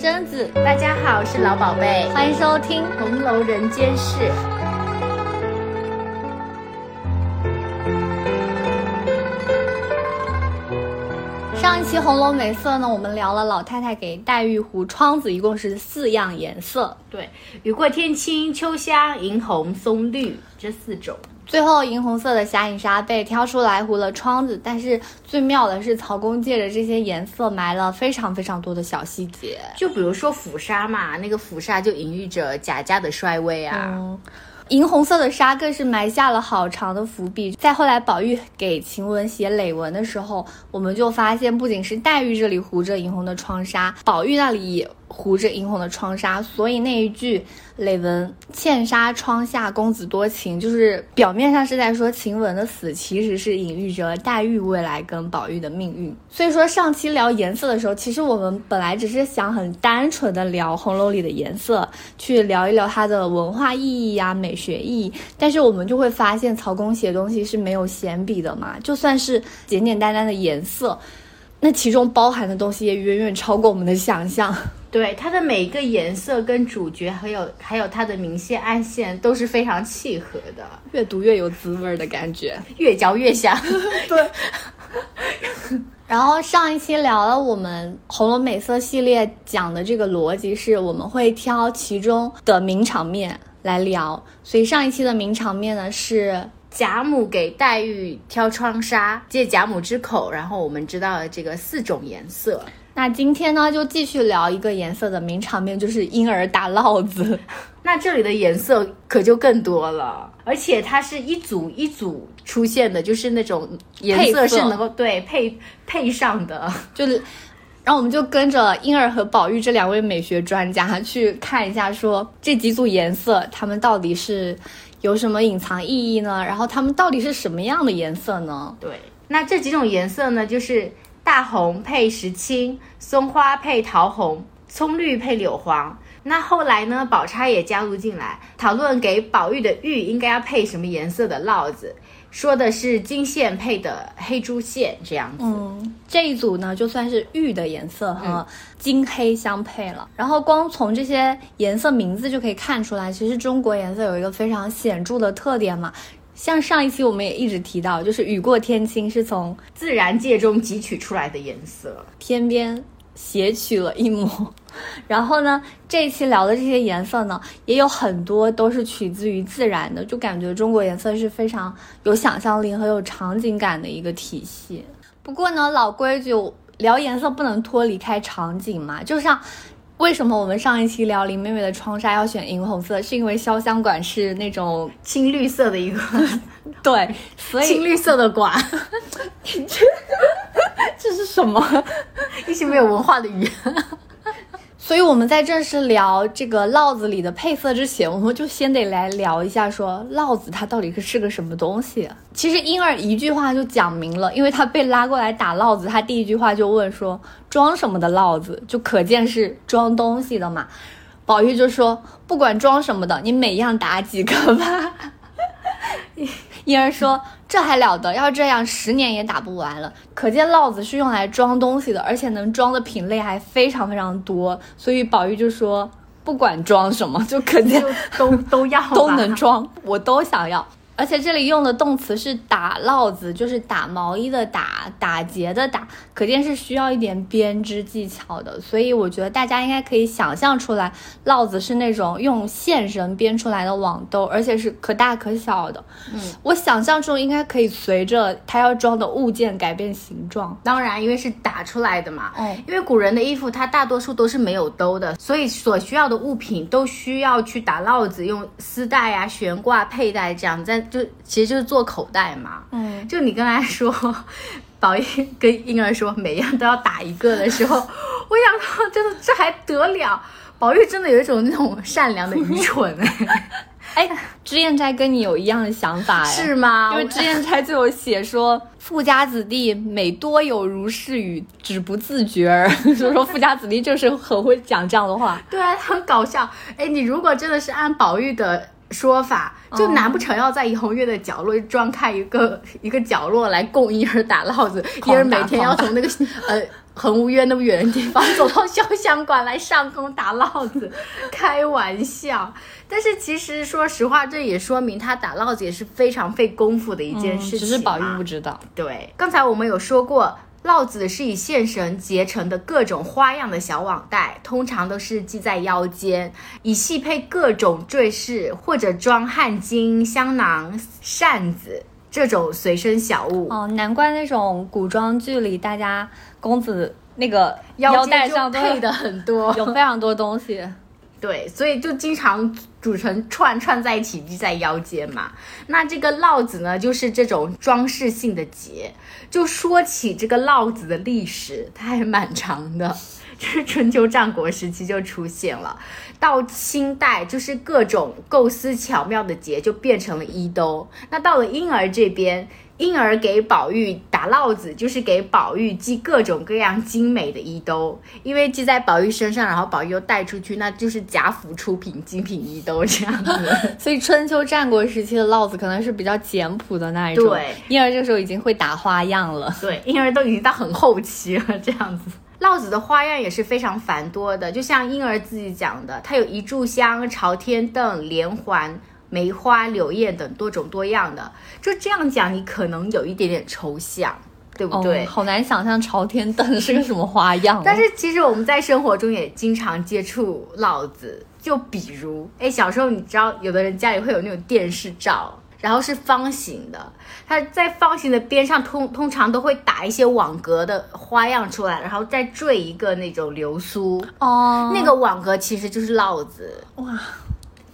贞子，大家好，我是老宝贝，欢迎收听《红楼人间事》。上一期《红楼美色》呢，我们聊了老太太给黛玉糊窗子，一共是四样颜色。对，雨过天青、秋香、银红、松绿这四种。最后，银红色的霞影纱被挑出来糊了窗子，但是最妙的是，曹公借着这些颜色埋了非常非常多的小细节。就比如说 phủ 纱嘛，那个 phủ 纱就隐喻着贾家的衰微啊。嗯，银红色的纱更是埋下了好长的伏笔。再后来，宝玉给晴雯写累文的时候，我们就发现，不仅是黛玉这里糊着银红的窗纱，宝玉那里也糊着殷红的窗纱。所以那一句累文“茜纱窗下公子多情”，就是表面上是在说晴雯的死，其实是隐喻着黛玉未来跟宝玉的命运。所以说，上期聊颜色的时候，其实我们本来只是想很单纯的聊红楼里的颜色，去聊一聊它的文化意义呀、美学意义。但是我们就会发现，曹公写东西是没有闲笔的嘛，就算是简简单单的颜色，那其中包含的东西也远远超过我们的想象。对它的每一个颜色跟主角，还有还有它的明线暗线都是非常契合的，越读越有滋味的感觉。越嚼越香。对。然后上一期聊了我们《红楼美色》系列讲的这个逻辑是，我们会挑其中的名场面来聊。所以上一期的名场面呢是贾母给黛玉挑窗纱，借贾母之口，然后我们知道了这个四种颜色。那今天呢，就继续聊一个颜色的名场面，就是婴儿打烙子。那这里的颜色可就更多了，而且它是一组一组出现的，就是那种颜色是能够对配配上的，就是，然后我们就跟着婴儿和宝玉这两位美学专家去看一下，说这几组颜色它们到底是有什么隐藏意义呢？然后它们到底是什么样的颜色呢？对，那这几种颜色呢，就是大红配石青，松花配桃红，葱绿配柳黄。那后来呢？宝钗也加入进来讨论，给宝玉的玉应该要配什么颜色的烙子，说的是金线配的黑珠线这样子。嗯，这一组呢，就算是玉的颜色和金黑相配了。然后光从这些颜色名字就可以看出来，其实中国颜色有一个非常显著的特点嘛。像上一期我们也一直提到，就是雨过天青是从自然界中汲取出来的颜色，天边斜取了一抹。然后呢，这一期聊的这些颜色呢，也有很多都是取自于自然的，就感觉中国颜色是非常有想象力和有场景感的一个体系。不过呢，老规矩，聊颜色不能脱离开场景嘛。就像为什么我们上一期聊林妹妹的窗纱要选银红色，是因为潇湘馆是那种青绿色的一个，对，所以青绿色的馆，这是什么？一些没有文化的语言。所以，我们在正式聊这个烙子里的配色之前，我们就先得来聊一下，说烙子它到底是是个什么东西。其实婴儿一句话就讲明了，因为他被拉过来打烙子，他第一句话就问说装什么的烙子，就可见是装东西的嘛。宝玉就说不管装什么的，你每样打几个吧。婴儿说。这还了得！要这样，十年也打不完了。可见烙子是用来装东西的，而且能装的品类还非常非常多。所以宝玉就说，不管装什么，就可见都都要 都能装，我都想要。而且这里用的动词是打烙子，就是打毛衣的打，打结的打，可见是需要一点编织技巧的。所以我觉得大家应该可以想象出来，烙子是那种用线绳编出来的网兜，而且是可大可小的。嗯，我想象中应该可以随着它要装的物件改变形状。当然，因为是打出来的嘛。嗯，因为古人的衣服它大多数都是没有兜的，所以所需要的物品都需要去打烙子，用丝带啊、悬挂、佩戴这样在。就其实就是做口袋嘛，嗯，就你刚才说，宝玉跟婴儿说每样都要打一个的时候，我想说，真的这还得了？宝玉真的有一种那种善良的愚蠢哎，哎，脂砚斋跟你有一样的想法哎，是吗？因为脂砚斋就有写说，富家子弟每多有如是语，只不自觉儿，所以说富家子弟就是很会讲这样的话，对啊，很搞笑。哎，你如果真的是按宝玉的。说法就难不成要在怡红院的角落装开一个 一个角落来供婴儿打烙子？婴儿每天要从那个 呃恒无约那么远的地方，走到潇湘馆来上工打烙子，开玩笑。但是其实说实话，这也说明他打烙子也是非常费功夫的一件事情、只是宝玉不知道。对，刚才我们有说过。烙子是以线绳结成的各种花样的小网袋，通常都是系在腰间，以系配各种坠饰或者装汗巾、香囊、扇子这种随身小物。哦，难怪那种古装剧里，大家公子那个腰带上配的很多，有非常多东西。对，所以就经常组成串串在一起系在腰间嘛。那这个烙子呢，就是这种装饰性的结。就说起这个烙子的历史，它还蛮长的，就是春秋战国时期就出现了，到清代就是各种构思巧妙的结就变成了衣兜。那到了婴儿这边。婴儿给宝玉打烙子，就是给宝玉系各种各样精美的衣兜，因为系在宝玉身上，然后宝玉又带出去，那就是贾府出品精品衣兜这样子。所以春秋战国时期的烙子可能是比较简朴的那一种。对，婴儿这时候已经会打花样了。对，婴儿都已经到很后期了这样子。烙子的花样也是非常繁多的，就像婴儿自己讲的，它有一炷香、朝天凳、连环。梅花、柳叶等多种多样的，就这样讲，你可能有一点点抽象，对不对？好难想象朝天灯是个什么花样。但是其实我们在生活中也经常接触烙子，就比如，哎，小时候你知道，有的人家里会有那种电视罩，然后是方形的，它在方形的边上通通常都会打一些网格的花样出来，然后再缀一个那种流苏。哦，那个网格其实就是烙子。哇。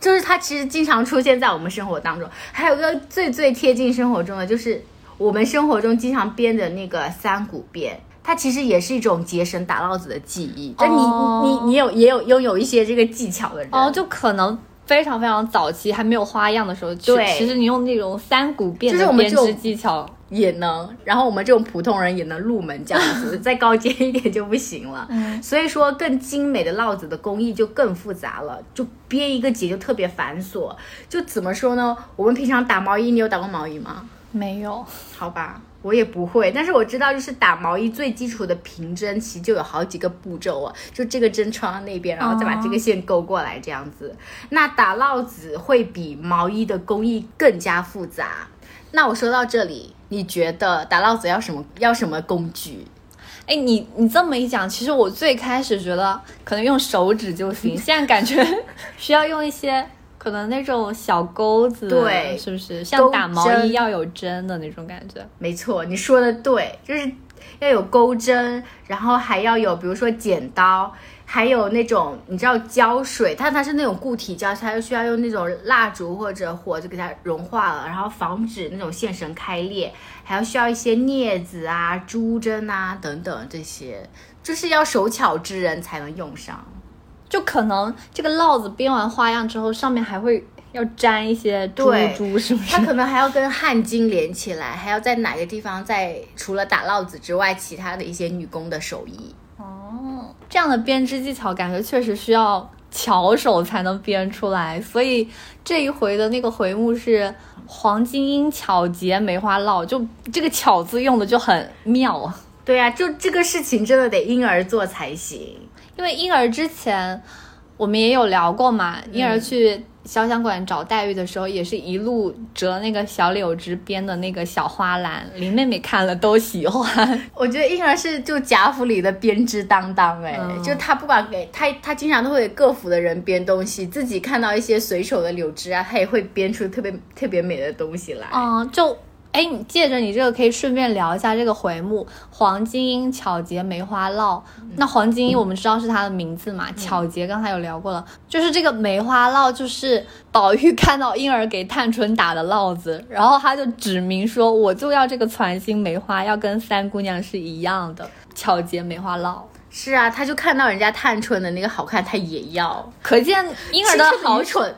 就是它其实经常出现在我们生活当中，还有个最最贴近生活中的，就是我们生活中经常编的那个三股辫，它其实也是一种结绳打烙子的技艺。就你你你有也有拥有一些这个技巧的人哦，就可能非常非常早期还没有花样的时候，对，其实你用那种三股辫的编织技巧。也能，然后我们这种普通人也能入门这样子，再高阶一点就不行了。嗯，所以说更精美的烙子的工艺就更复杂了，就编一个结就特别繁琐。就怎么说呢？我们平常打毛衣，你有打过毛衣吗？没有，好吧，我也不会。但是我知道，就是打毛衣最基础的平针，其实就有好几个步骤啊。就这个针穿到那边，然后再把这个线勾过来，这样子。那打烙子会比毛衣的工艺更加复杂。那我说到这里。你觉得打烙子要什么？要什么工具？哎，你你这么一讲，其实我最开始觉得可能用手指就行，现在感觉需要用一些可能那种小钩子，对，是不是？像打毛衣要有针的那种感觉。没错，你说的对，就是要有钩针，然后还要有比如说剪刀。还有那种你知道胶水，但它是那种固体胶，它就需要用那种蜡烛或者火就给它融化了，然后防止那种线绳开裂，还要需要一些镊子啊、珠针啊等等这些，就是要手巧之人才能用上。就可能这个烙子编完花样之后，上面还会要粘一些珠珠，是不是？它可能还要跟汗巾连起来，还要在哪个地方再除了打烙子之外，其他的一些女工的手艺。哦，这样的编织技巧感觉确实需要巧手才能编出来，所以这一回的那个回目是黄金英巧结梅花烙，就这个“巧”字用的就很妙啊。对呀，就这个事情真的得婴儿做才行，因为婴儿之前我们也有聊过嘛，婴儿去。潇湘馆找黛玉的时候，也是一路折那个小柳枝编的那个小花篮，林妹妹看了都喜欢。我觉得婴儿是就贾府里的编织担当，哎，就他不管给他，他经常都会给各府的人编东西，自己看到一些随手的柳枝啊，他也会编出特别特别美的东西来。嗯，就。哎，你借着你这个可以顺便聊一下这个回目“黄金英巧结梅花烙”。那黄金英我们知道是它的名字嘛？巧结刚才有聊过了，就是这个梅花烙，就是宝玉看到婴儿给探春打的烙子，然后他就指明说：“我就要这个攒心梅花，要跟三姑娘是一样的巧结梅花烙。”是啊，他就看到人家探春的那个好看，他也要。可见婴儿的好蠢。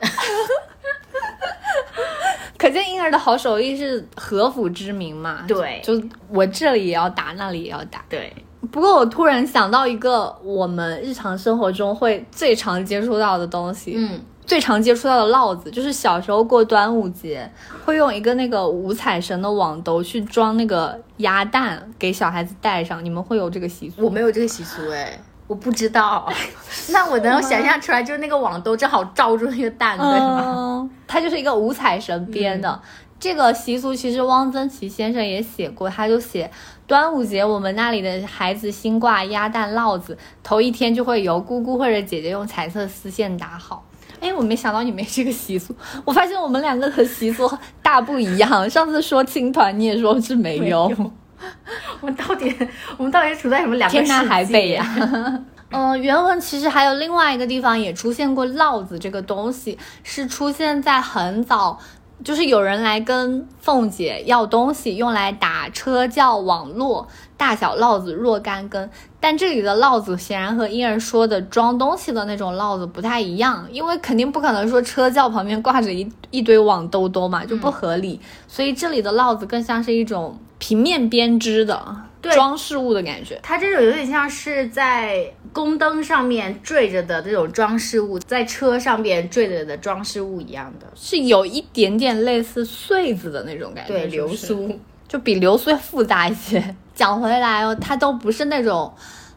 可见婴儿的好手艺是何府之名嘛？对，就我这里也要打，那里也要打。对，不过我突然想到一个我们日常生活中会最常接触到的东西，嗯，最常接触到的烙子，就是小时候过端午节会用一个那个五彩绳的网兜去装那个鸭蛋给小孩子戴上。你们会有这个习俗？我没有这个习俗哎，我不知道。那我能想象出来，就是那个网兜正好罩住那个蛋，对吗？它就是一个五彩绳编的。这个习俗其实汪曾祺先生也写过，他就写端午节我们那里的孩子新挂鸭蛋烙子，头一天就会由姑姑或者姐姐用彩色丝线打好。哎，我没想到你没这个习俗，我发现我们两个的习俗大不一样。上次说青团，你也说是没有。我们到底我们到底处在什么两个天南海北呀？嗯，原文其实还有另外一个地方也出现过烙子这个东西，是出现在很早。就是有人来跟凤姐要东西，用来打车叫网络，大小烙子若干根。但这里的烙子显然和婴儿说的装东西的那种烙子不太一样，因为肯定不可能说车轿旁边挂着一一堆网兜兜嘛，就不合理。所以这里的烙子更像是一种平面编织的。装饰物的感觉，它这种有点像是在宫灯上面坠着的这种装饰物，在车上面坠着的装饰物一样的，是有一点点类似穗子的那种感觉，对，流苏就比流苏要复杂一些。讲回来哦，它都不是那种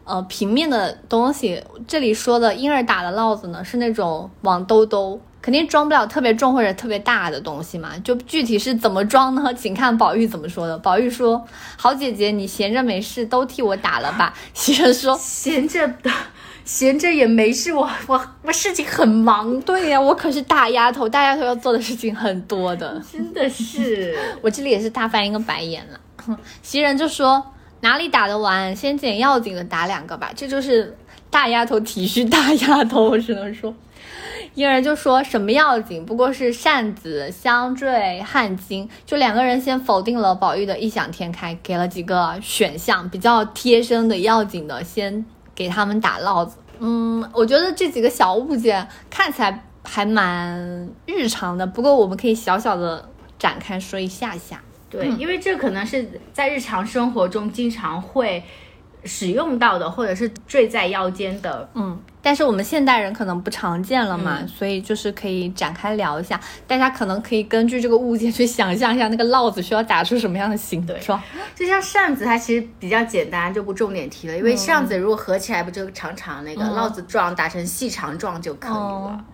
呃平面的东西，这里说的婴儿打的烙子呢，是那种网兜兜。肯定装不了特别重或者特别大的东西嘛，就具体是怎么装呢？请看宝玉怎么说的。宝玉说：“好姐姐，你闲着没事都替我打了吧。”袭人说：“闲着的，闲着也没事，我 我我事情很忙。对呀，我可是大丫头，大丫头要做的事情很多的，真的是。我这里也是大翻一个白眼了。袭人就说：哪里打得完，先捡要紧的打两个吧。这就是大丫头体恤大丫头，我只能说。婴儿就说什么要紧，不过是扇子、香坠、汗巾，就两个人先否定了宝玉的异想天开，给了几个选项，比较贴身的要紧的，先给他们打烙子。嗯，我觉得这几个小物件看起来还蛮日常的，不过我们可以小小的展开说一下下。对，因为这可能是在日常生活中经常会。使用到的，或者是坠在腰间的，嗯，但是我们现代人可能不常见了嘛，所以就是可以展开聊一下，大家可能可以根据这个物件去想象一下那个烙子需要打出什么样的形状。就像扇子，它其实比较简单，就不重点提了，因为扇子如果合起来不就长长那个烙子状，打成细长状就可以了。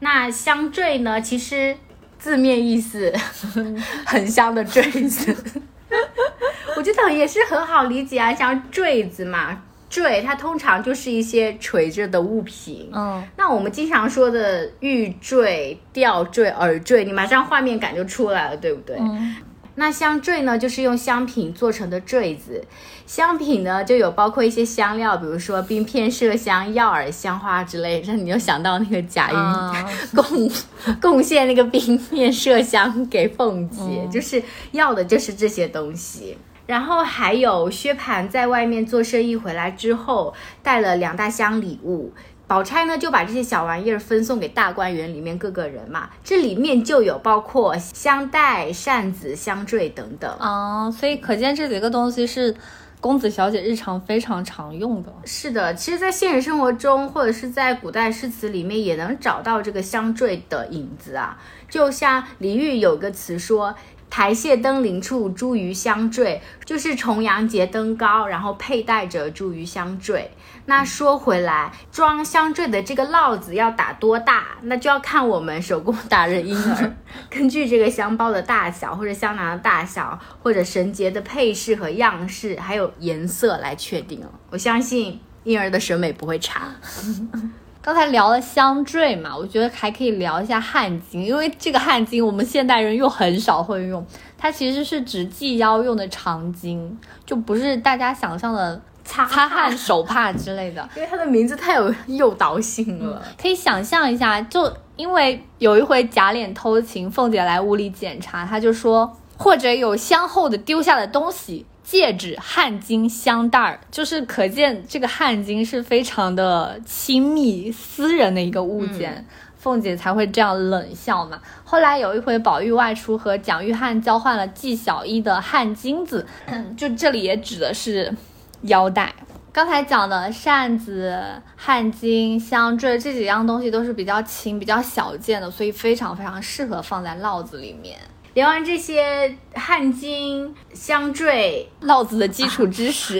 那香坠呢？其实字面意思 很香的坠子。我觉得也是很好理解啊，像坠子嘛，坠它通常就是一些垂着的物品。嗯，那我们经常说的玉坠、吊坠、耳坠，你马上画面感就出来了，对不对？嗯。那香坠呢，就是用香品做成的坠子。香品呢，就有包括一些香料，比如说冰片、麝香、药饵、香花之类。让你又想到那个贾云贡 贡献那个冰片、麝香给凤姐，就是要的就是这些东西。然后还有薛蟠在外面做生意回来之后，带了两大箱礼物。宝钗呢就把这些小玩意儿分送给大观园里面各个人嘛，这里面就有包括香袋、扇子、香坠等等啊，所以可见这几个东西是公子小姐日常非常常用的。是的，其实，在现实生活中或者是在古代诗词里面也能找到这个香坠的影子啊，就像李煜有个词说。台榭登临处，茱萸香坠，就是重阳节登高，然后佩戴着茱萸香坠。那说回来，装香坠的这个烙子要打多大，那就要看我们手工打人婴儿 根据这个香包的大小，或者香囊的大小，或者绳结的配饰和样式，还有颜色来确定了。我相信婴儿的审美不会差。刚才聊了香坠嘛，我觉得还可以聊一下汗巾，因为这个汗巾我们现代人又很少会用，它其实是指系腰用的长巾，就不是大家想象的擦擦汗手帕之类的。因为它的名字太有诱导性了，可以想象一下，就因为有一回假脸偷情，凤姐来屋里检查，她就说或者有香后的丢下的东西。戒指、汗巾、香袋儿，就是可见这个汗巾是非常的亲密、私人的一个物件，凤姐才会这样冷笑嘛。后来有一回，宝玉外出和蒋玉菡交换了纪晓一的汗巾子，就这里也指的是腰带。刚才讲的扇子、汗巾、香坠这几样东西都是比较轻、比较小件的，所以非常非常适合放在烙子里面。聊完这些汗巾、香坠、烙子的基础知识，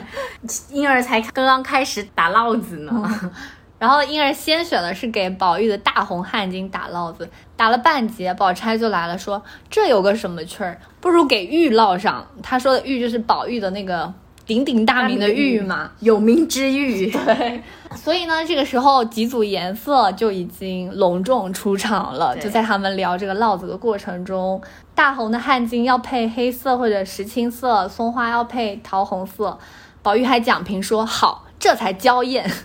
婴儿才刚刚开始打烙子呢。然后婴儿先选的是给宝玉的大红汗巾打烙子，打了半截，宝钗就来了，说这有个什么趣儿，不如给玉烙上。他说的玉就是宝玉的那个。鼎鼎大名的玉嘛，有名之玉。对，所以呢，这个时候几组颜色就已经隆重出场了。就在他们聊这个烙子的过程中，大红的汗巾要配黑色或者石青色，松花要配桃红色。宝玉还讲评说好，这才娇艳。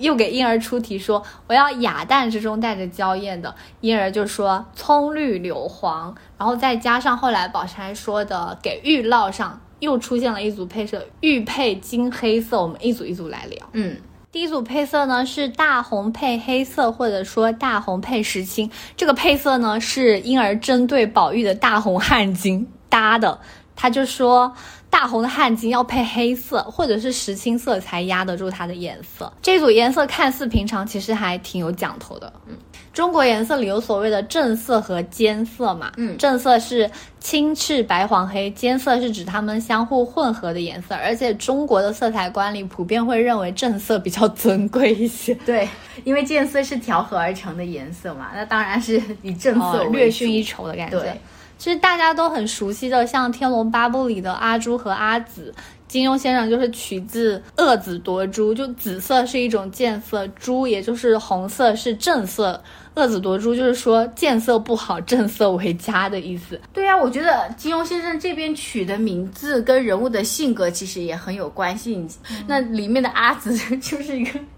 又给婴儿出题说，我要雅淡之中带着娇艳的。婴儿就说葱绿柳黄，然后再加上后来宝钗说的给玉烙上。又出现了一组配色，玉配金黑色，我们一组一组来聊。嗯，第一组配色呢是大红配黑色，或者说大红配石青。这个配色呢是婴儿针对宝玉的大红汗巾 搭的，他就说大红的汗巾要配黑色或者是石青色才压得住它的颜色。这组颜色看似平常，其实还挺有讲头的。嗯。中国颜色里有所谓的正色和间色嘛？嗯，正色是青赤白黄黑，间色是指它们相互混合的颜色。而且中国的色彩观里普遍会认为正色比较尊贵一些。对，因为间色是调和而成的颜色嘛，那当然是以正色略逊一筹的感觉。对，其实大家都很熟悉的，像《天龙八部》里的阿朱和阿紫。金庸先生就是取自恶紫夺朱，就紫色是一种见色，朱也就是红色是正色，恶子夺珠就是说见色不好，正色为佳的意思。对呀，我觉得金庸先生这边取的名字跟人物的性格其实也很有关系。那里面的阿紫 就是一个。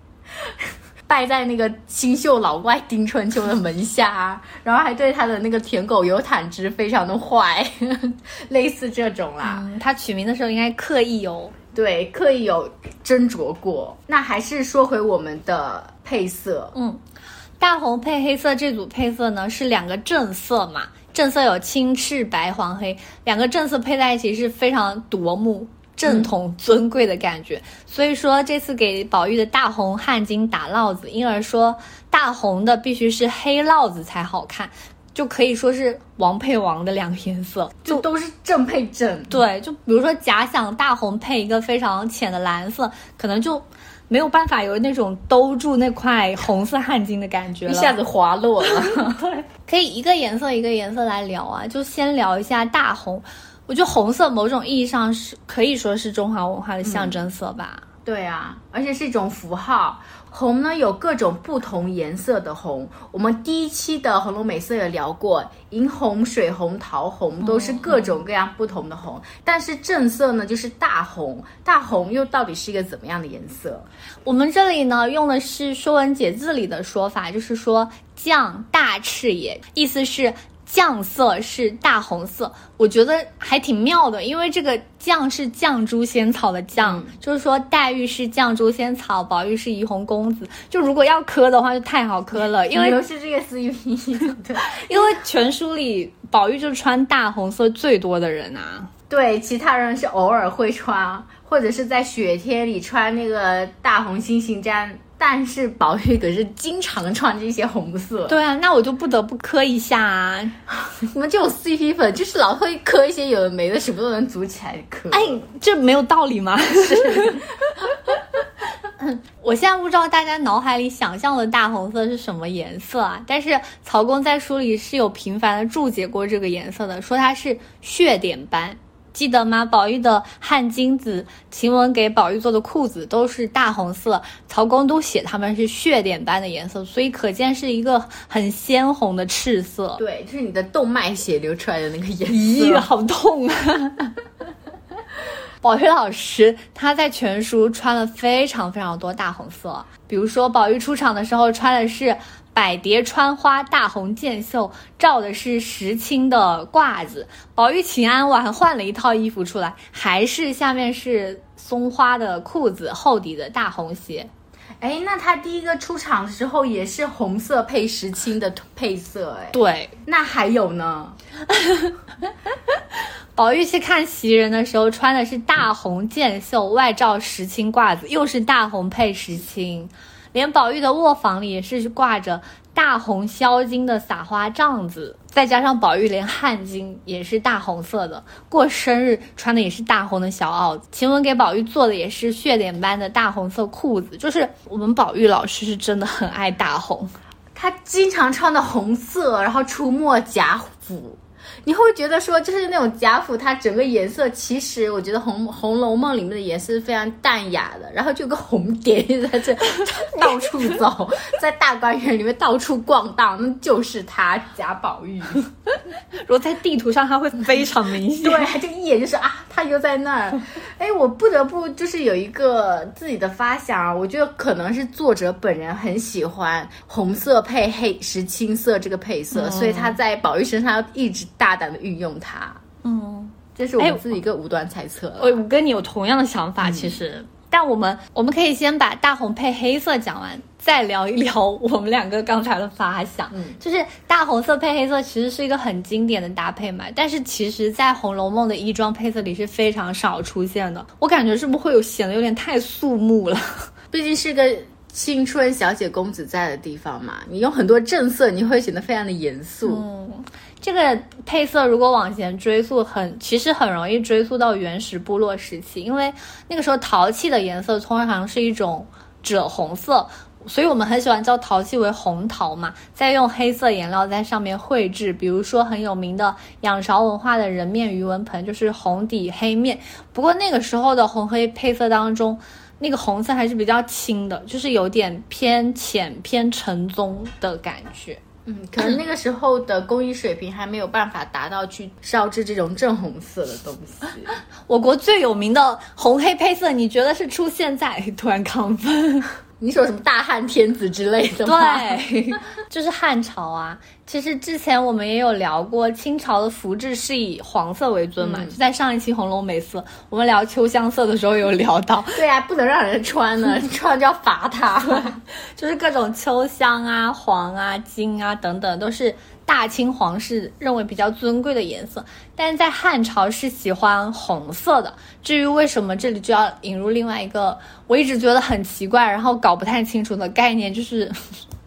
拜在那个清秀老怪丁春秋的门下，然后还对他的那个舔狗尤坦之非常的坏，类似这种啦。他取名的时候应该刻意有对刻意有斟酌过。那还是说回我们的配色，嗯，大红配黑色这组配色呢是两个正色嘛，正色有青赤白黄黑，两个正色配在一起是非常夺目。正统尊贵的感觉，所以说这次给宝玉的大红汗巾打烙子，因而说大红的必须是黑烙子才好看，就可以说是王配王的两个颜色，就都是正配正。对，就比如说假想大红配一个非常浅的蓝色，可能就没有办法有那种兜住那块红色汗巾的感觉，一下子滑落了。对，可以一个颜色一个颜色来聊啊，就先聊一下大红。我觉得红色某种意义上是可以说是中华文化的象征色吧。对啊，而且是一种符号。红呢有各种不同颜色的红，我们第一期的《红楼美色》也聊过，银红、水红、桃红都是各种各样不同的红。但是正色呢就是大红，大红又到底是一个怎么样的颜色？我们这里呢用的是《说文解字》里的说法，就是说将大赤也，意思是。酱色是大红色，我觉得还挺妙的，因为这个酱是绛珠仙草的绛，就是说黛玉是绛珠仙草，宝玉是怡红公子。就如果要磕的话，就太好磕了，因为是这个 CP，对，因为全书里宝玉就是穿大红色最多的人啊，对，其他人是偶尔会穿，或者是在雪天里穿那个大红猩猩毡。但是宝玉可是经常穿这些红色，对啊，那我就不得不磕一下啊！你们这种 CP 粉就是老会磕一些有的没的，什么都能组起来磕。哎，这没有道理吗？我现在不知道大家脑海里想象的大红色是什么颜色啊？但是曹公在书里是有频繁的注解过这个颜色的，说它是血点斑。记得吗？宝玉的汗巾子，晴雯给宝玉做的裤子都是大红色，曹公都写他们是血点般的颜色，所以可见是一个很鲜红的赤色。对，就是你的动脉血流出来的那个颜色。咦，好痛啊！宝玉老师他在全书穿了非常非常多大红色，比如说宝玉出场的时候穿的是。百蝶穿花大红箭袖，罩的是石青的褂子。宝玉请安晚换了一套衣服出来，还是下面是松花的裤子，厚底的大红鞋。哎，那他第一个出场的时候也是红色配石青的配色，哎，对，那还有呢？宝玉去看袭人的时候，穿的是大红箭袖，外罩石青褂子，又是大红配石青。连宝玉的卧房里也是挂着大红销金的撒花帐子，再加上宝玉连汗巾也是大红色的，过生日穿的也是大红的小袄子。晴雯给宝玉做的也是血点般的大红色裤子，就是我们宝玉老师是真的很爱大红，他经常穿的红色，然后出没贾府。你会觉得说，就是那种贾府，它整个颜色，其实我觉得《红红楼梦》里面的颜色是非常淡雅的，然后就有个红点在这 到处走，在大观园里面到处逛荡，那就是他贾宝玉。如果在地图上，他会非常明显，对，就一眼就是啊，他就在那儿。哎，我不得不就是有一个自己的发想，我觉得可能是作者本人很喜欢红色配黑石青色这个配色，所以他在宝玉身上一直大。大胆的运用它，嗯，这是我们自己一个无端猜测。我我跟你有同样的想法，其实，但我们我们可以先把大红配黑色讲完，再聊一聊我们两个刚才的发想。嗯，就是大红色配黑色其实是一个很经典的搭配嘛，但是其实，在《红楼梦》的衣装配色里是非常少出现的。我感觉是不是会有显得有点太肃穆了？毕竟是个青春小姐公子在的地方嘛，你用很多正色，你会显得非常的严肃。嗯。这个配色如果往前追溯，很其实很容易追溯到原始部落时期，因为那个时候陶器的颜色通常是一种赭红色，所以我们很喜欢叫陶器为红陶嘛。再用黑色颜料在上面绘制，比如说很有名的仰韶文化的人面鱼纹盆，就是红底黑面。不过那个时候的红黑配色当中，那个红色还是比较轻的，就是有点偏浅偏橙棕的感觉。嗯，可能那个时候的工艺水平还没有办法达到去烧制这种正红色的东西。我国最有名的红黑配色，你觉得是出现在突然亢奋？你说什么大汉天子之类的吗？对，就是汉朝啊。其实之前我们也有聊过，清朝的服制是以黄色为尊嘛。就在上一期《红楼美色》，我们聊秋香色的时候有聊到。对呀，不能让人穿呢，穿就要罚他。就是各种秋香啊、黄啊、金啊等等，都是。大清皇室认为比较尊贵的颜色，但是在汉朝是喜欢红色的。至于为什么，这里就要引入另外一个我一直觉得很奇怪，然后搞不太清楚的概念，就是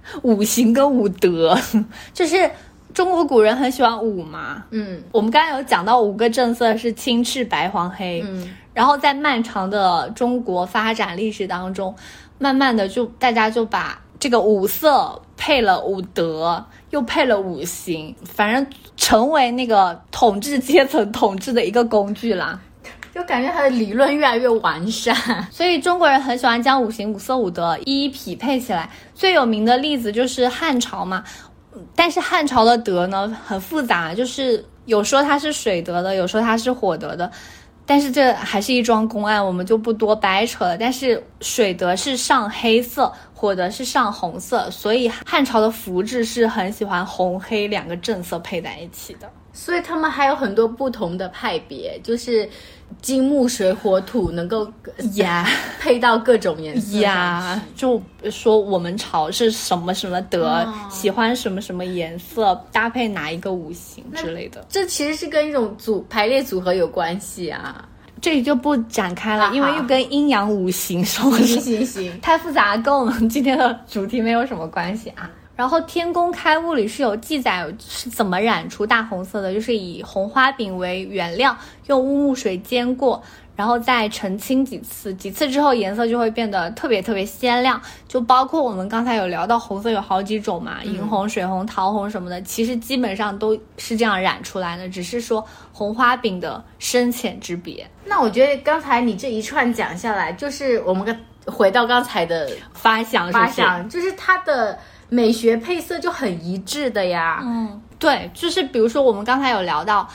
五行跟五德。就是中国古人很喜欢五嘛，嗯，我们刚才有讲到五个正色是青赤白黄黑，嗯，然后在漫长的中国发展历史当中，慢慢的就大家就把这个五色配了五德。又配了五行，反正成为那个统治阶层统治的一个工具啦。就感觉它的理论越来越完善，所以中国人很喜欢将五行、五色、五德一一匹配起来。最有名的例子就是汉朝嘛，但是汉朝的德呢很复杂，就是有说它是水德的，有说它是火德的。但是这还是一桩公案，我们就不多掰扯了。但是水德是上黑色，火德是上红色，所以汉朝的服制是很喜欢红黑两个正色配在一起的。所以他们还有很多不同的派别，就是金木水火土能够呀 配到各种颜色呀。就说我们朝是什么什么德，喜欢什么什么颜色，搭配哪一个五行之类的。这其实是跟一种组排列组合有关系啊。这里就不展开了，因为又跟阴阳五行说行行行，太复杂，跟我们今天的主题没有什么关系啊。然后《天工开物》里是有记载是怎么染出大红色的，就是以红花饼为原料，用乌木水煎过，然后再澄清几次，几次之后颜色就会变得特别特别鲜亮。就包括我们刚才有聊到红色有好几种嘛，银红、水红、桃红什么的，其实基本上都是这样染出来的，只是说红花饼的深浅之别。那我觉得刚才你这一串讲下来，就是我们个回到刚才的发想，发想就是它的。美学配色就很一致的呀，嗯，对，就是比如说我们刚才有聊到，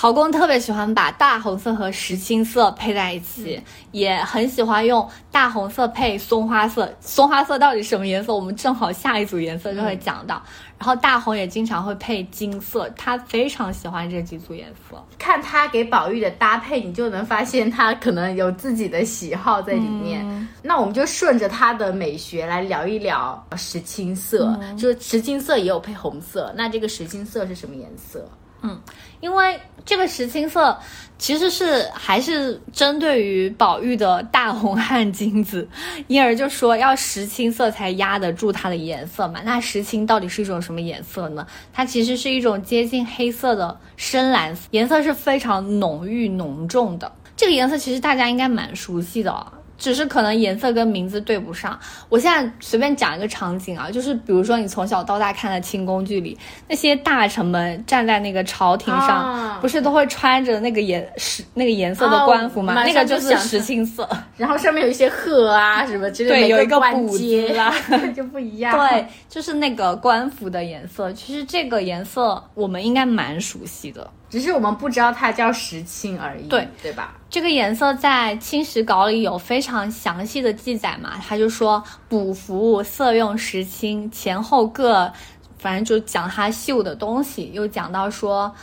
曹公特别喜欢把大红色和石青色配在一起，也很喜欢用大红色配松花色。松花色到底什么颜色？我们正好下一组颜色就会讲到。然后大红也经常会配金色，他非常喜欢这几组颜色。看他给宝玉的搭配，你就能发现他可能有自己的喜好在里面。那我们就顺着他的美学来聊一聊石青色，就是石青色也有配红色。那这个石青色是什么颜色？嗯，因为这个石青色其实是还是针对于宝玉的大红汗金子，因而就说要石青色才压得住它的颜色嘛。那石青到底是一种什么颜色呢？它其实是一种接近黑色的深蓝色，颜色是非常浓郁浓重的。这个颜色其实大家应该蛮熟悉的。只是可能颜色跟名字对不上。我现在随便讲一个场景啊，就是比如说你从小到大看的清宫剧里，那些大臣们站在那个朝廷上，不是都会穿着那个颜石那个颜色的官服吗？那个就是石青色，然后上面有一些鹤啊什么之类的，对，有一个补子啦，就不一样。对，就是那个官服的颜色。其实这个颜色我们应该蛮熟悉的。只是我们不知道它叫石青而已，对对吧？这个颜色在《清史稿》里有非常详细的记载嘛？他就说补服色用石青，前后各，反正就讲它绣的东西，又讲到说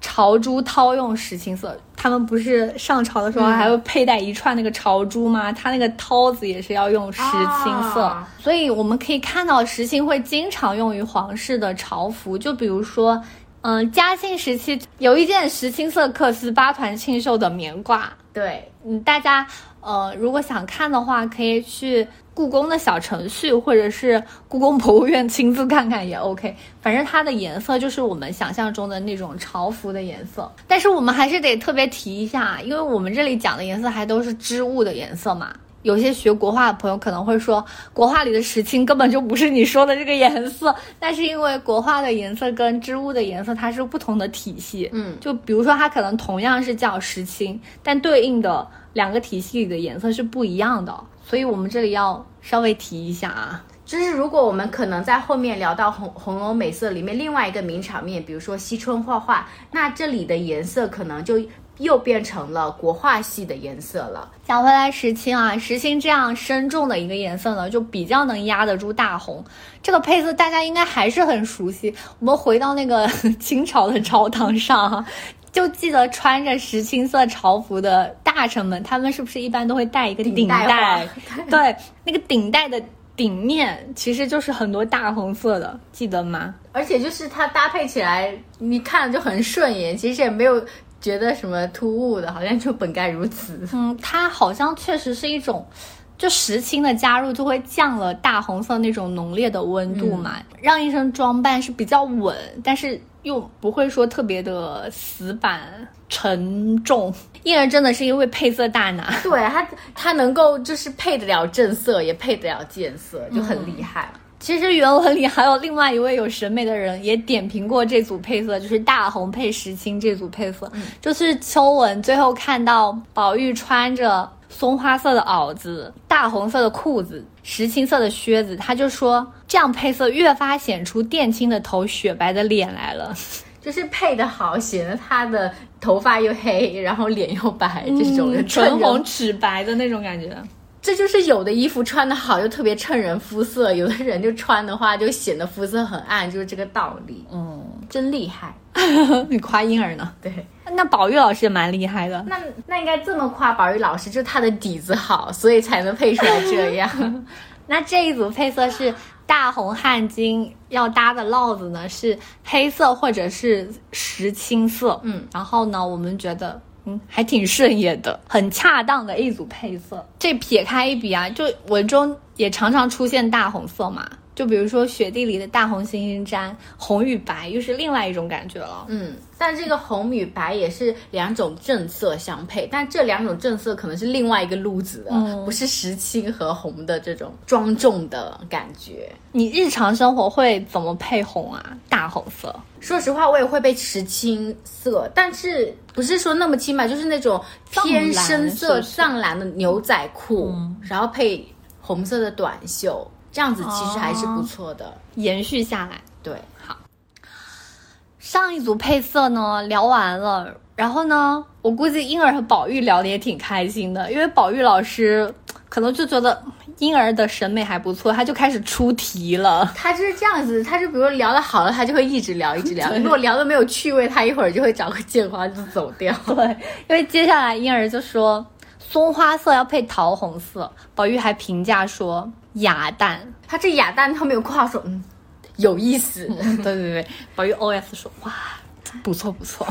朝珠绦用石青色，他们不是上朝的时候还会佩戴一串那个朝珠吗？它那个绦子也是要用石青色，所以我们可以看到石青会经常用于皇室的朝服，就比如说。嗯，嘉庆时期有一件石青色缂丝八团庆绣的棉褂，对，嗯，大家呃如果想看的话，可以去故宫的小程序或者是故宫博物院亲自看看也 OK。反正它的颜色就是我们想象中的那种朝服的颜色，但是我们还是得特别提一下，因为我们这里讲的颜色还都是织物的颜色嘛。有些学国画的朋友可能会说，国画里的石青根本就不是你说的这个颜色。那是因为国画的颜色跟织物的颜色它是不同的体系。嗯，就比如说它可能同样是叫石青，但对应的两个体系里的颜色是不一样的。所以我们这里要稍微提一下啊，就是如果我们可能在后面聊到《红红楼美色》里面另外一个名场面，比如说惜春画画，那这里的颜色可能就。又变成了国画系的颜色了。讲回来，石青啊，石青这样深重的一个颜色呢，就比较能压得住大红。这个配色大家应该还是很熟悉。我们回到那个 清朝的朝堂上，就记得穿着石青色朝服的大臣们，他们是不是一般都会戴一个顶戴？对，那个顶戴的顶面其实就是很多大红色的，记得吗？而且就是它搭配起来，你看就很顺眼，其实也没有。觉得什么突兀的，好像就本该如此。嗯，它好像确实是一种，就石青的加入就会降了大红色那种浓烈的温度嘛，让一身装扮是比较稳，但是又不会说特别的死板沉重。因而真的是因为配色大拿，对它它能够就是配得了正色，也配得了渐色，就很厉害。其实原文里还有另外一位有审美的人也点评过这组配色，就是大红配石青这组配色。就是秋文最后看到宝玉穿着松花色的袄子、大红色的裤子、石青色的靴子，他就说这样配色越发显出靛青的头、雪白的脸来了，就是配的好，显得他的头发又黑，然后脸又白，这种唇红齿白的那种感觉。这就是有的衣服穿的好，又特别衬人肤色；有的人就穿的话，就显得肤色很暗，就是这个道理。嗯，真厉害。你夸婴儿呢？对，那宝玉老师也蛮厉害的。那那应该这么夸宝玉老师，就是他的底子好，所以才能配出来这样。那这一组配色是大红汗巾，要搭的帽子呢是黑色或者是石青色。嗯，然后呢，我们觉得。嗯，还挺顺眼的，很恰当的一组配色。这撇开一笔啊，就文中也常常出现大红色嘛。就比如说雪地里的大红星星毡，红与白又是另外一种感觉了。嗯，但这个红与白也是两种正色相配，但这两种正色可能是另外一个路子的，不是石青和红的这种庄重的感觉。你日常生活会怎么配红啊？大红色？说实话，我也会被石青色，但是不是说那么轻吧，就是那种偏深色藏蓝的牛仔裤，然后配红色的短袖。这样子其实还是不错的，延续下来。对，好。上一组配色呢聊完了，然后呢，我估计婴儿和宝玉聊的也挺开心的，因为宝玉老师可能就觉得婴儿的审美还不错，他就开始出题了。他就是这样子，他就比如聊的好了，他就会一直聊，一直聊。如果聊的没有趣味，他一会儿就会找个借口就走掉。对，因为接下来婴儿就说松花色要配桃红色，宝玉还评价说雅淡。他这哑弹他没有括号说，嗯。有意思，对 对对，宝玉 O S 说哇，不错不错。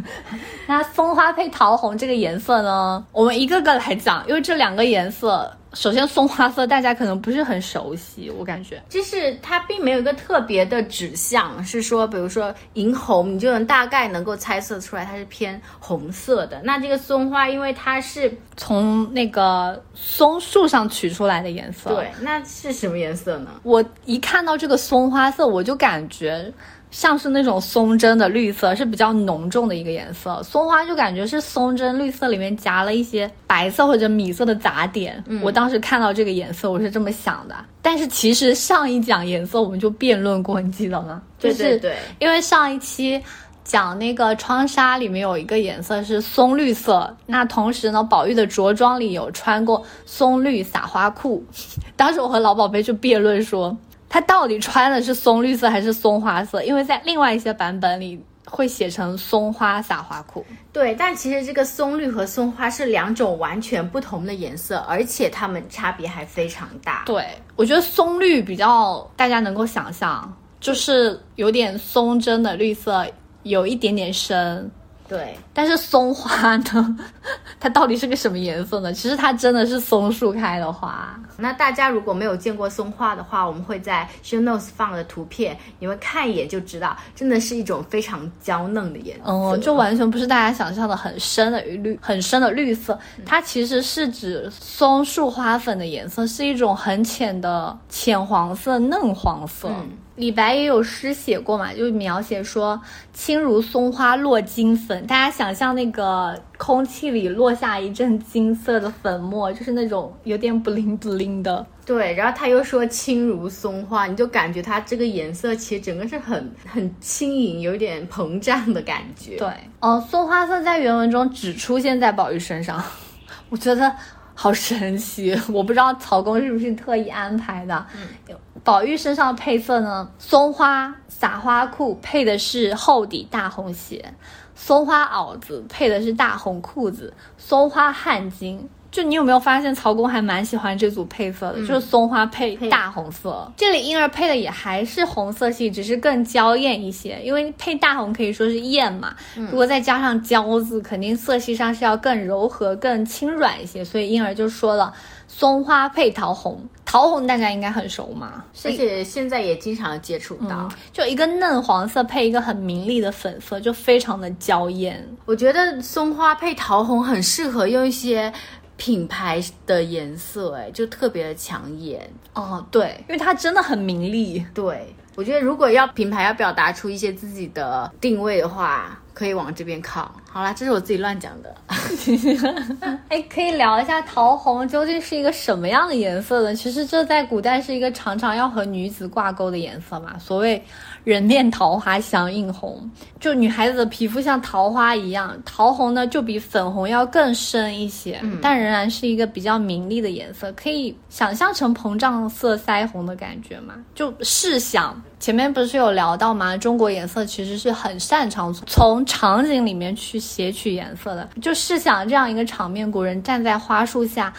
那松花配桃红这个颜色呢，我们一个个来讲，因为这两个颜色。首先，松花色大家可能不是很熟悉，我感觉就是它并没有一个特别的指向，是说，比如说银红，你就能大概能够猜测出来它是偏红色的。那这个松花，因为它是从那个松树上取出来的颜色，对，那是什么颜色呢？我一看到这个松花色，我就感觉。像是那种松针的绿色是比较浓重的一个颜色，松花就感觉是松针绿色里面夹了一些白色或者米色的杂点。我当时看到这个颜色，我是这么想的。但是其实上一讲颜色我们就辩论过，你记得吗？对对对，因为上一期讲那个窗纱里面有一个颜色是松绿色，那同时呢，宝玉的着装里有穿过松绿撒花裤，当时我和老宝贝就辩论说。他到底穿的是松绿色还是松花色？因为在另外一些版本里会写成松花撒花裤。对，但其实这个松绿和松花是两种完全不同的颜色，而且它们差别还非常大。对，我觉得松绿比较大家能够想象，就是有点松针的绿色，有一点点深。对，但是松花呢，它到底是个什么颜色呢？其实它真的是松树开的花。那大家如果没有见过松花的话，我们会在 show notes 放的图片，你们看一眼就知道，真的是一种非常娇嫩的颜色。哦，就完全不是大家想象的很深的绿，很深的绿色。它其实是指松树花粉的颜色，是一种很浅的浅黄色、嫩黄色。李白也有诗写过嘛，就描写说“轻如松花落金粉”，大家想象那个空气里落下一阵金色的粉末，就是那种有点不灵不灵的。对，然后他又说“轻如松花”，你就感觉它这个颜色其实整个是很很轻盈，有点膨胀的感觉。对，哦，松花色在原文中只出现在宝玉身上，我觉得好神奇，我不知道曹公是不是特意安排的。嗯。宝玉身上的配色呢？松花撒花裤配的是厚底大红鞋，松花袄子配的是大红裤子，松花汗巾。就你有没有发现，曹公还蛮喜欢这组配色的，就是松花配大红色。这里婴儿配的也还是红色系，只是更娇艳一些，因为配大红可以说是艳嘛。如果再加上娇字，肯定色系上是要更柔和、更轻软一些。所以婴儿就说了。松花配桃红，桃红大家应该很熟嘛，而且现在也经常接触到，就一个嫩黄色配一个很明丽的粉色，就非常的娇艳。我觉得松花配桃红很适合用一些品牌的颜色，哎，就特别的抢眼。哦，对，因为它真的很明丽。对，我觉得如果要品牌要表达出一些自己的定位的话。可以往这边靠。好啦，这是我自己乱讲的。哎，可以聊一下桃红究竟是一个什么样的颜色呢？其实这在古代是一个常常要和女子挂钩的颜色嘛。所谓人面桃花相映红，就女孩子的皮肤像桃花一样。桃红呢，就比粉红要更深一些，但仍然是一个比较明丽的颜色，可以想象成膨胀色腮红的感觉嘛。就试想。前面不是有聊到吗？中国颜色其实是很擅长从场景里面去写取颜色的。就试想这样一个场面，古人站在花树下，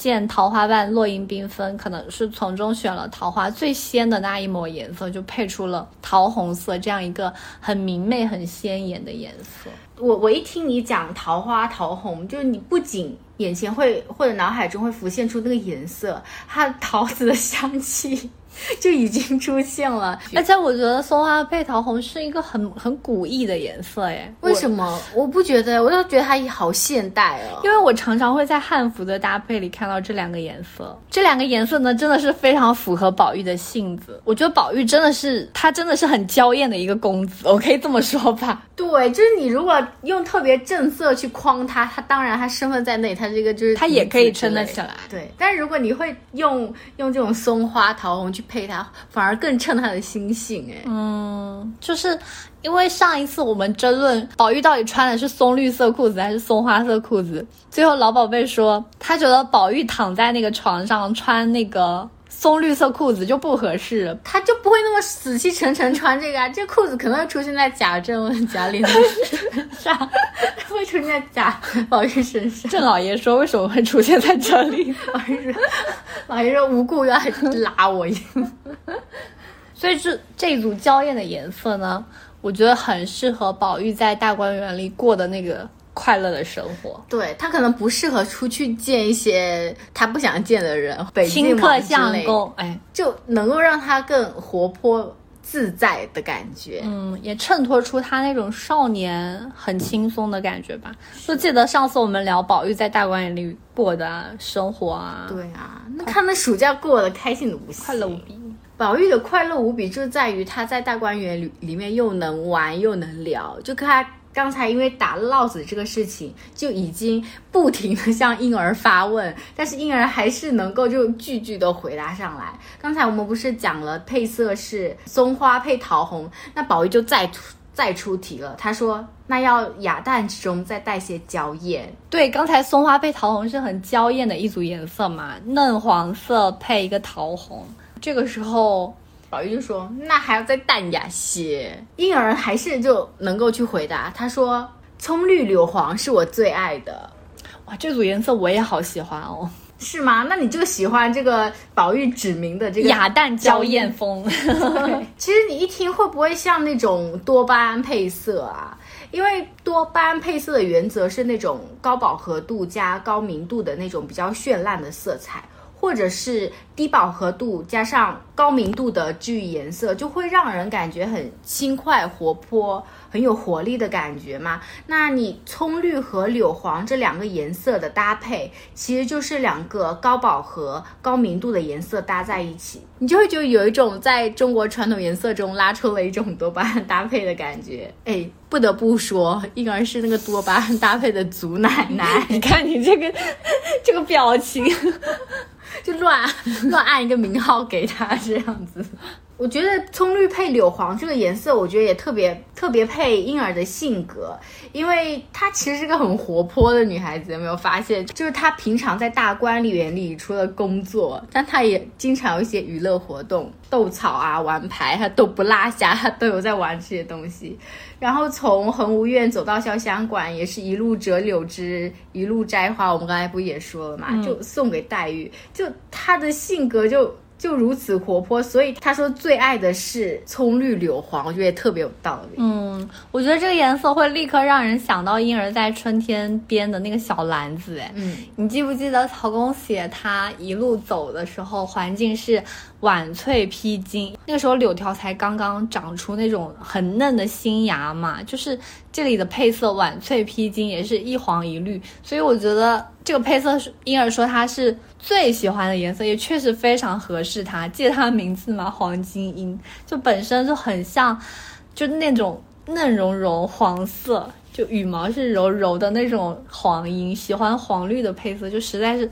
见桃花瓣落英缤纷，可能是从中选了桃花最鲜的那一抹颜色，就配出了桃红色这样一个很明媚、很鲜艳的颜色。我我一听你讲桃花桃红，就是你不仅眼前会或者脑海中会浮现出那个颜色，它桃子的香气。就已经出现了，而且我觉得松花配桃红是一个很很古意的颜色，哎，为什么？我不觉得，我就觉得它好现代哦。因为我常常会在汉服的搭配里看到这两个颜色，这两个颜色呢，真的是非常符合宝玉的性子。我觉得宝玉真的是，他真的是很娇艳的一个公子，我可以这么说吧？对，就是你如果用特别正色去框他，他当然他身份在内，他这个就是他也可以撑得起来。对，但是如果你会用用这种松花桃红去。去配它，反而更衬她的心性。哎，嗯，就是因为上一次我们争论宝玉到底穿的是松绿色裤子还是松花色裤子，最后老宝贝说他觉得宝玉躺在那个床上穿那个。松绿色裤子就不合适，他就不会那么死气沉沉穿这个啊。这裤子可能会出现在贾政、贾琏身上，会出现在贾宝玉身上。郑老爷说为什么会出现在这里？老爷说，老爷说无故要拉我一。所以这这一组娇艳的颜色呢，我觉得很适合宝玉在大观园里过的那个。快乐的生活，对他可能不适合出去见一些他不想见的人，请客相公，哎，就能够让他更活泼自在的感觉，嗯，也衬托出他那种少年很轻松的感觉吧。就记得上次我们聊宝玉在大观园里过的生活啊，对啊，那看那暑假过得开心的无快乐无比。宝玉的快乐无比就在于他在大观园里里面又能玩又能聊，就跟他。刚才因为打烙子这个事情，就已经不停的向婴儿发问，但是婴儿还是能够就句句的回答上来。刚才我们不是讲了配色是松花配桃红，那宝玉就再出再出题了，他说那要雅淡之中再带些娇艳。对，刚才松花配桃红是很娇艳的一组颜色嘛，嫩黄色配一个桃红，这个时候。宝玉就说：“那还要再淡雅些。”婴儿还是就能够去回答。他说：“葱绿柳黄是我最爱的。”哇，这组颜色我也好喜欢哦。是吗？那你就喜欢这个宝玉指明的这个雅淡娇艳风。其实你一听会不会像那种多巴胺配色啊？因为多巴胺配色的原则是那种高饱和度加高明度的那种比较绚烂的色彩。或者是低饱和度加上高明度的治愈颜色，就会让人感觉很轻快、活泼、很有活力的感觉嘛。那你葱绿和柳黄这两个颜色的搭配，其实就是两个高饱和、高明度的颜色搭在一起，你就会觉得有一种在中国传统颜色中拉出了一种多巴胺搭配的感觉。哎，不得不说，婴儿是那个多巴胺搭配的祖奶奶。你看你这个这个表情。就乱乱按一个名号给他这样子，我觉得葱绿配柳黄这个颜色，我觉得也特别特别配婴儿的性格，因为她其实是个很活泼的女孩子，有没有发现？就是她平常在大观园里除了工作，但她也经常有一些娱乐活动，斗草啊、玩牌，她都不落下，她都有在玩这些东西。然后从恒芜苑走到潇湘馆，也是一路折柳枝，一路摘花。我们刚才不也说了嘛，就送给黛玉。就她的性格就。就如此活泼，所以她说最爱的是葱绿柳黄，我觉得特别有道理。嗯，我觉得这个颜色会立刻让人想到婴儿在春天编的那个小篮子。哎，嗯，你记不记得曹公写他一路走的时候，环境是晚翠披荆，那个时候柳条才刚刚长出那种很嫩的新芽嘛，就是这里的配色晚翠披荆也是一黄一绿，所以我觉得。这个配色是婴儿说他是最喜欢的颜色，也确实非常合适他。记得他的名字嘛？黄金樱，就本身就很像，就那种嫩茸茸黄色，就羽毛是柔柔的那种黄莺。喜欢黄绿的配色，就实在是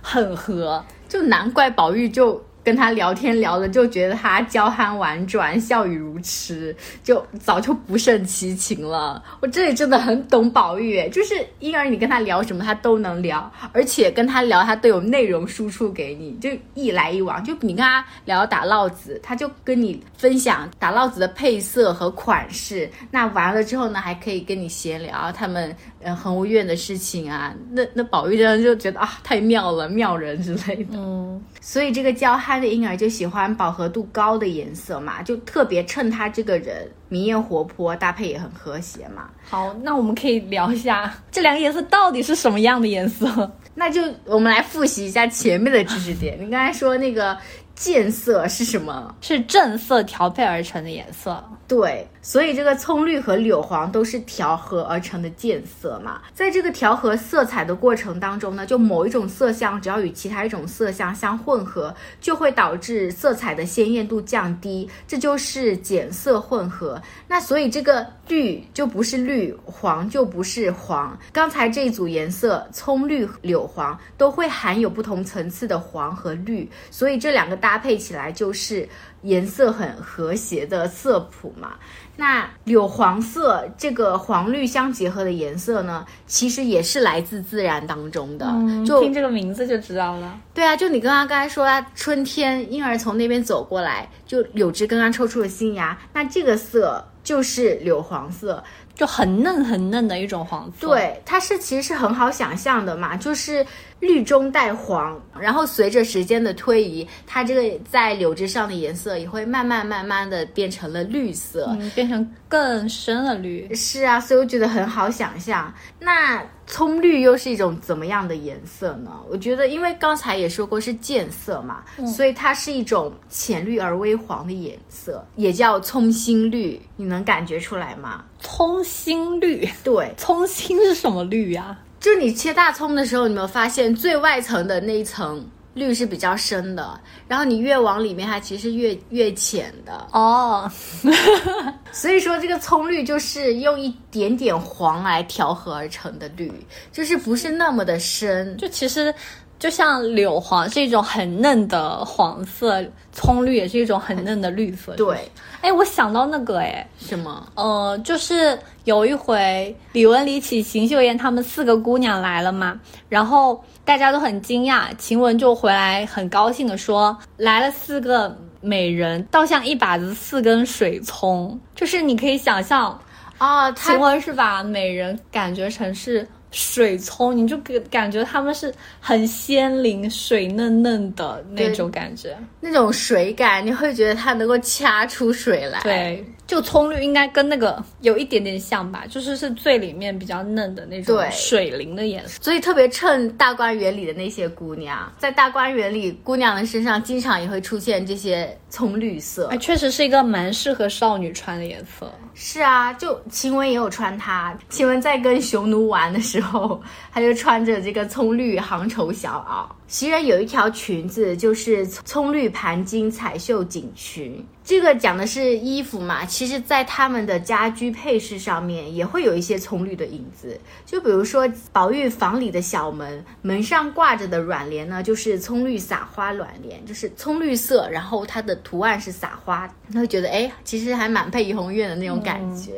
很合，就难怪宝玉就。跟他聊天聊的就觉得他娇憨婉转，笑语如痴，就早就不胜其情了。我这里真的很懂宝玉，就是婴儿你跟他聊什么他都能聊，而且跟他聊他都有内容输出给你，就一来一往。就你跟他聊打烙子，他就跟你分享打烙子的配色和款式。那完了之后呢，还可以跟你闲聊他们呃恒芜苑的事情啊。那那宝玉这就觉得啊太妙了，妙人之类的。嗯，所以这个娇憨。的婴儿就喜欢饱和度高的颜色嘛，就特别衬他这个人明艳活泼，搭配也很和谐嘛。好，那我们可以聊一下 这两个颜色到底是什么样的颜色？那就我们来复习一下前面的知识点。你刚才说那个渐色是什么？是正色调配而成的颜色。对。所以这个葱绿和柳黄都是调和而成的渐色嘛，在这个调和色彩的过程当中呢，就某一种色相只要与其他一种色相相混合，就会导致色彩的鲜艳度降低，这就是减色混合。那所以这个绿就不是绿，黄就不是黄。刚才这一组颜色葱绿、柳黄都会含有不同层次的黄和绿，所以这两个搭配起来就是颜色很和谐的色谱嘛。那柳黄色这个黄绿相结合的颜色呢，其实也是来自自然当中的。就听这个名字就知道了。对啊，就你刚刚刚才说，春天婴儿从那边走过来，就柳枝刚刚抽出了新芽，那这个色就是柳黄色。就很嫩很嫩的一种黄色，对，它是其实是很好想象的嘛，就是绿中带黄，然后随着时间的推移，它这个在柳枝上的颜色也会慢慢慢慢的变成了绿色，变成更深的绿。是啊，所以我觉得很好想象。那葱绿又是一种怎么样的颜色呢？我觉得，因为刚才也说过是渐色嘛，所以它是一种浅绿而微黄的颜色，也叫葱心绿。你能感觉出来吗？葱心绿，对，葱心是什么绿呀？就你切大葱的时候，你有没有发现最外层的那一层绿是比较深的，然后你越往里面，它其实越越浅的哦。所以说，这个葱绿就是用一点点黄来调和而成的绿，就是不是那么的深。就其实就像柳黄是一种很嫩的黄色，葱绿也是一种很嫩的绿色。对。哎，我想到那个哎，什么？呃，就是有一回李文、李启、邢岫烟他们四个姑娘来了嘛，然后大家都很惊讶，晴雯就回来很高兴的说，来了四个美人，倒像一把子四根水葱，就是你可以想象，啊，晴雯是把美人感觉成是。水葱，你就感感觉它们是很鲜灵、水嫩嫩的那种感觉，那种水感，你会觉得它能够掐出水来。对。就葱绿应该跟那个有一点点像吧，就是是最里面比较嫩的那种水灵的颜色，所以特别衬大观园里的那些姑娘，在大观园里姑娘的身上经常也会出现这些葱绿色，哎，确实是一个蛮适合少女穿的颜色。是啊，就晴雯也有穿它，晴雯在跟匈奴玩的时候，她就穿着这个葱绿杭绸小袄。袭人有一条裙子，就是葱绿盘金彩绣锦裙。这个讲的是衣服嘛，其实，在他们的家居配饰上面也会有一些葱绿的影子。就比如说宝玉房里的小门，门上挂着的软帘呢，就是葱绿撒花软帘，就是葱绿色，然后它的图案是撒花，他会觉得哎，其实还蛮配怡红院的那种感觉。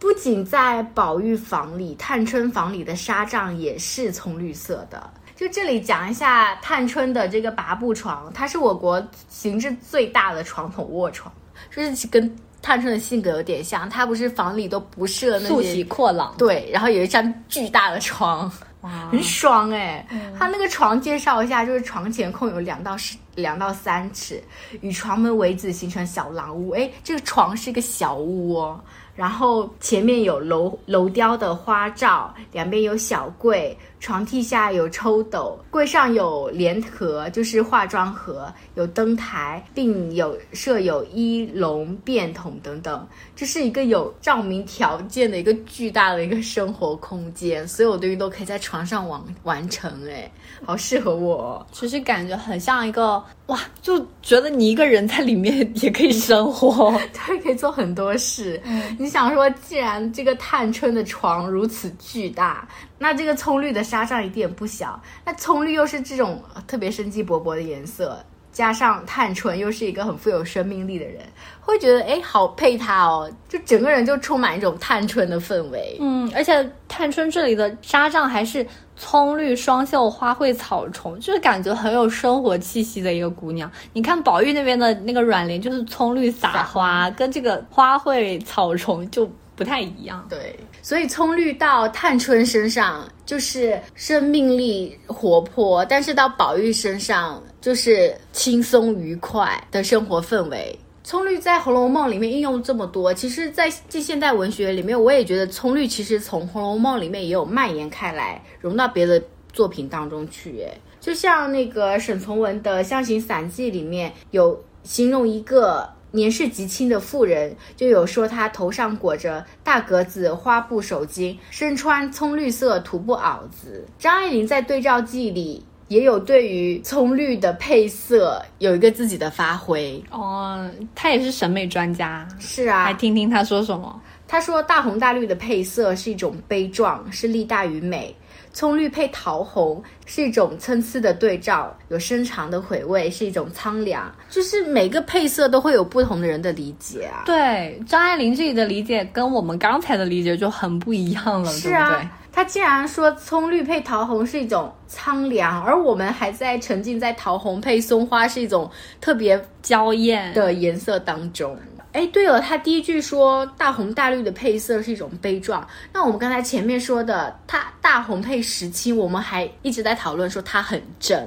不仅在宝玉房里，探春房里的纱帐也是葱绿色的。就这里讲一下探春的这个拔步床，它是我国形制最大的传统卧床，就是跟探春的性格有点像。她不是房里都不设那些素体阔朗，对，然后有一张巨大的床，哇，很爽哎。它那个床介绍一下，就是床前空有两到十两到三尺，与床门为子，形成小廊屋。哎，这个床是一个小屋哦。然后前面有楼楼雕的花罩，两边有小柜，床屉下有抽斗，柜上有帘盒，就是化妆盒，有灯台，并有设有衣笼、便桶等等。这是一个有照明条件的一个巨大的一个生活空间，所有东西都可以在床上完完成。哎，好适合我。其实感觉很像一个哇，就觉得你一个人在里面也可以生活，对，可以做很多事。嗯。你想说，既然这个探春的床如此巨大，那这个葱绿的纱帐一点也不小。那葱绿又是这种特别生机勃勃的颜色，加上探春又是一个很富有生命力的人，会觉得哎，好配他哦，就整个人就充满一种探春的氛围。嗯，而且探春这里的纱帐还是。葱绿双绣花卉草虫，就是感觉很有生活气息的一个姑娘。你看宝玉那边的那个软帘，就是葱绿撒花，跟这个花卉草虫就不太一样。对，所以葱绿到探春身上就是生命力活泼，但是到宝玉身上就是轻松愉快的生活氛围。葱绿在《红楼梦》里面应用这么多，其实，在近现代文学里面，我也觉得葱绿其实从《红楼梦》里面也有蔓延开来，融到别的作品当中去。哎，就像那个沈从文的《湘行散记》里面有形容一个年事极轻的妇人，就有说她头上裹着大格子花布手巾，身穿葱绿色土布袄子。张爱玲在对照记里。也有对于葱绿的配色有一个自己的发挥哦，他也是审美专家，是啊，来听听他说什么。他说大红大绿的配色是一种悲壮，是利大于美。葱绿配桃红是一种参差的对照，有深长的回味，是一种苍凉。就是每个配色都会有不同的人的理解啊。对，张爱玲这里的理解跟我们刚才的理解就很不一样了，是啊。他竟然说葱绿配桃红是一种苍凉，而我们还在沉浸在桃红配松花是一种特别娇艳的颜色当中。哎，对了，他第一句说大红大绿的配色是一种悲壮。那我们刚才前面说的，他大红配石青，我们还一直在讨论说它很正，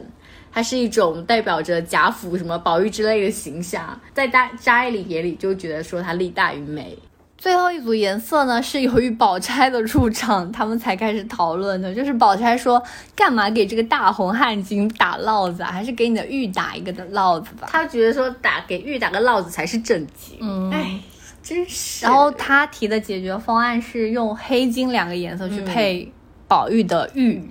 它是一种代表着贾府什么宝玉之类的形象，在大张爱玲眼里就觉得说它利大于美。最后一组颜色呢，是由于宝钗的入场，他们才开始讨论的。就是宝钗说：“干嘛给这个大红汗巾打烙子啊？还是给你的玉打一个的烙子吧。”他觉得说打给玉打个烙子才是正经。嗯，哎，真是。然后他提的解决方案是用黑金两个颜色去配宝玉的玉。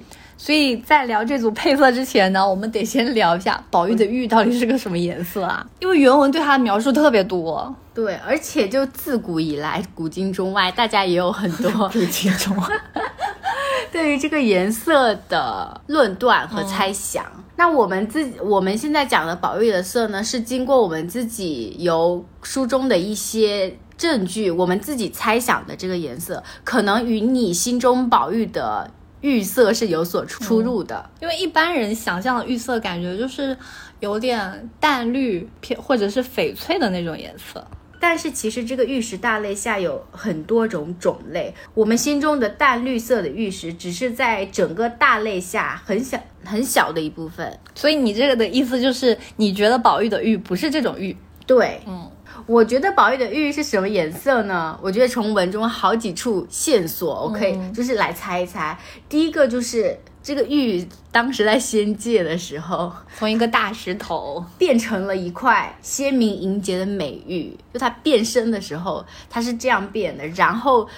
所以在聊这组配色之前呢，我们得先聊一下宝玉的玉到底是个什么颜色啊？因为原文对它的描述特别多。对，而且就自古以来，古今中外，大家也有很多 古今中外 对于这个颜色的论断和猜想。那我们自己我们现在讲的宝玉的色呢，是经过我们自己由书中的一些证据，我们自己猜想的这个颜色，可能与你心中宝玉的。玉色是有所出入的，因为一般人想象的玉色感觉就是有点淡绿偏或者是翡翠的那种颜色。但是其实这个玉石大类下有很多种种类，我们心中的淡绿色的玉石只是在整个大类下很小很小的一部分。所以你这个的意思就是，你觉得宝玉的玉不是这种玉？对，嗯。我觉得宝玉的玉是什么颜色呢？我觉得从文中好几处线索，我可以就是来猜一猜。第一个就是这个玉当时在仙界的时候，从一个大石头变成了一块鲜明莹洁的美玉，就它变身的时候，它是这样变的。然后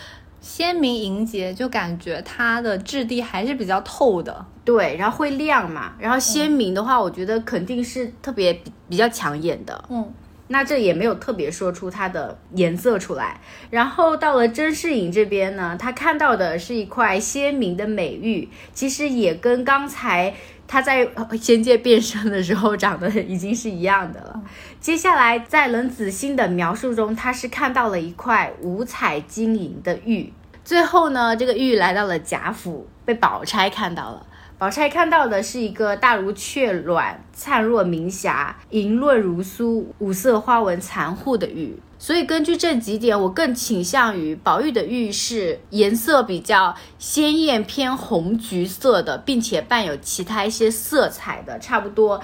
鲜明莹洁，就感觉它的质地还是比较透的。对，然后会亮嘛。然后鲜明的话，我觉得肯定是特别比比较抢眼的。嗯。那这也没有特别说出它的颜色出来，然后到了甄士隐这边呢，他看到的是一块鲜明的美玉，其实也跟刚才他在仙界变身的时候长得已经是一样的了。接下来在冷子兴的描述中，他是看到了一块五彩晶莹的玉，最后呢，这个玉来到了贾府，被宝钗看到了。宝钗看到的是一个大如雀卵、灿若明霞、莹润如酥、五色花纹残护的玉，所以根据这几点，我更倾向于宝玉的玉是颜色比较鲜艳、偏红橘色的，并且伴有其他一些色彩的，差不多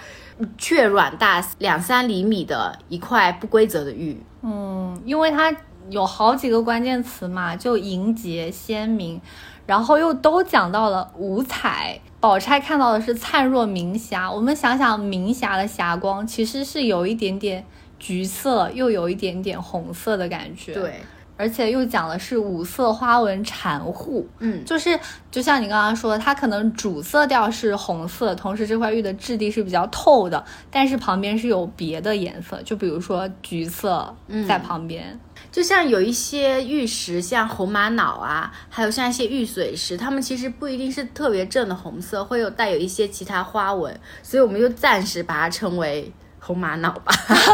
雀卵大两三厘米的一块不规则的玉。嗯，因为它有好几个关键词嘛，就莹洁、鲜明，然后又都讲到了五彩。宝钗看到的是灿若明霞，我们想想明霞的霞光，其实是有一点点橘色，又有一点点红色的感觉。对，而且又讲的是五色花纹缠护，嗯，就是就像你刚刚说的，它可能主色调是红色，同时这块玉的质地是比较透的，但是旁边是有别的颜色，就比如说橘色在旁边。就像有一些玉石，像红玛瑙啊，还有像一些玉髓石，它们其实不一定是特别正的红色，会有带有一些其他花纹，所以我们就暂时把它称为红玛瑙吧。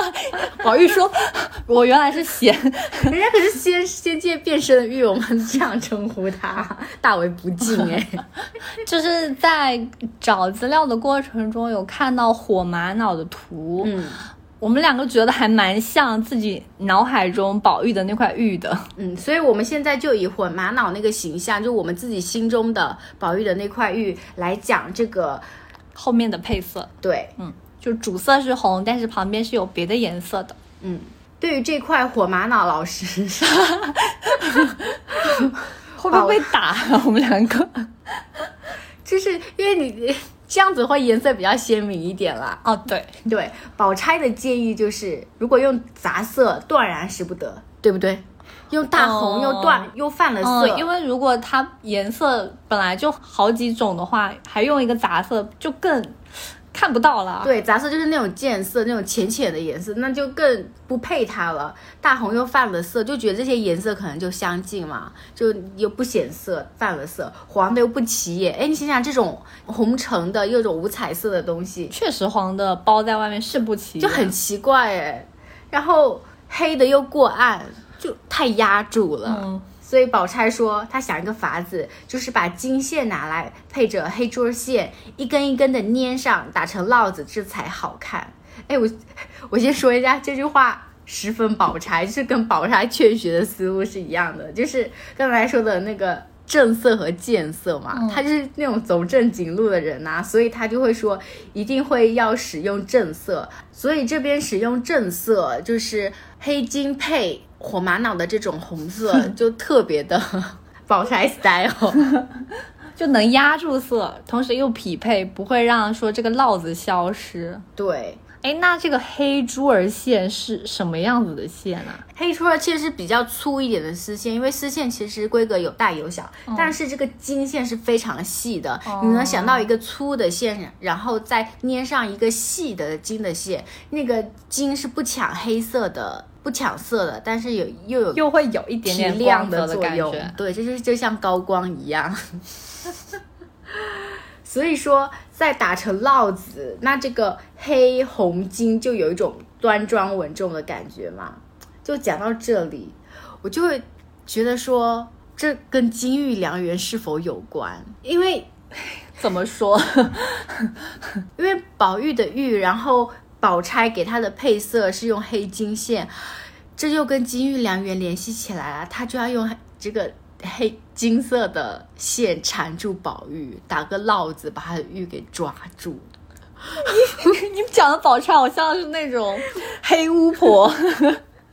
宝玉说：“我原来是仙，人家可是仙仙界变身的玉，我们这样称呼他，大为不敬哎。”就是在找资料的过程中，有看到火玛瑙的图，嗯。我们两个觉得还蛮像自己脑海中宝玉的那块玉的，嗯，所以我们现在就以火玛瑙那个形象，就我们自己心中的宝玉的那块玉来讲这个后面的配色。对，嗯，就主色是红，但是旁边是有别的颜色的。嗯，对于这块火玛瑙，老师 会不会被打？我们两个，就是因为你。这样子会颜色比较鲜明一点啦。哦，对对，宝钗的建议就是，如果用杂色，断然使不得，对不对？用大红又断又泛了色，因为如果它颜色本来就好几种的话，还用一个杂色，就更看不到了。对，杂色就是那种渐色、那种浅浅的颜色，那就更不配它了。大红又泛了色，就觉得这些颜色可能就相近嘛，就又不显色，泛了色。黄的又不起眼，哎，你想想这种红橙的又有种五彩色的东西，确实黄的包在外面是不起眼，就很奇怪哎。然后黑的又过暗，就太压住了。嗯所以宝钗说，她想一个法子，就是把金线拿来配着黑珠线，一根一根的粘上，打成烙子，这才好看。哎，我我先说一下这句话十分宝钗，就是跟宝钗劝学的思路是一样的，就是刚才说的那个正色和见色嘛，他就是那种走正经路的人呐、所以他就会说一定会要使用正色，所以这边使用正色就是黑金配火玛瑙的这种红色，就特别的宝钗 style。就能压住色，同时又匹配，不会让说这个烙子消失。对，哎，那这个黑珠儿线是什么样子的线啊？黑珠儿其实是比较粗一点的丝线，因为丝线其实规格有大有小，但是这个金线是非常细的。你能想到一个粗的线，然后再粘上一个细的金的线，那个金是不抢黑色的，不抢色的，但是有又有又会有一点提点亮的作用感觉。。对，这就是就像高光一样。所以说，再打成烙子，那这个黑红金就有一种端庄稳重的感觉嘛。就讲到这里，我就会觉得说，这跟金玉良缘是否有关？因为 怎么说？因为宝玉的玉，然后宝钗给她的配色是用黑金线，这就跟金玉良缘联系起来了，她就要用这个黑金色的线缠住宝玉，打个烙子把他的玉给抓住。你 你讲的宝钗好像是那种黑巫婆。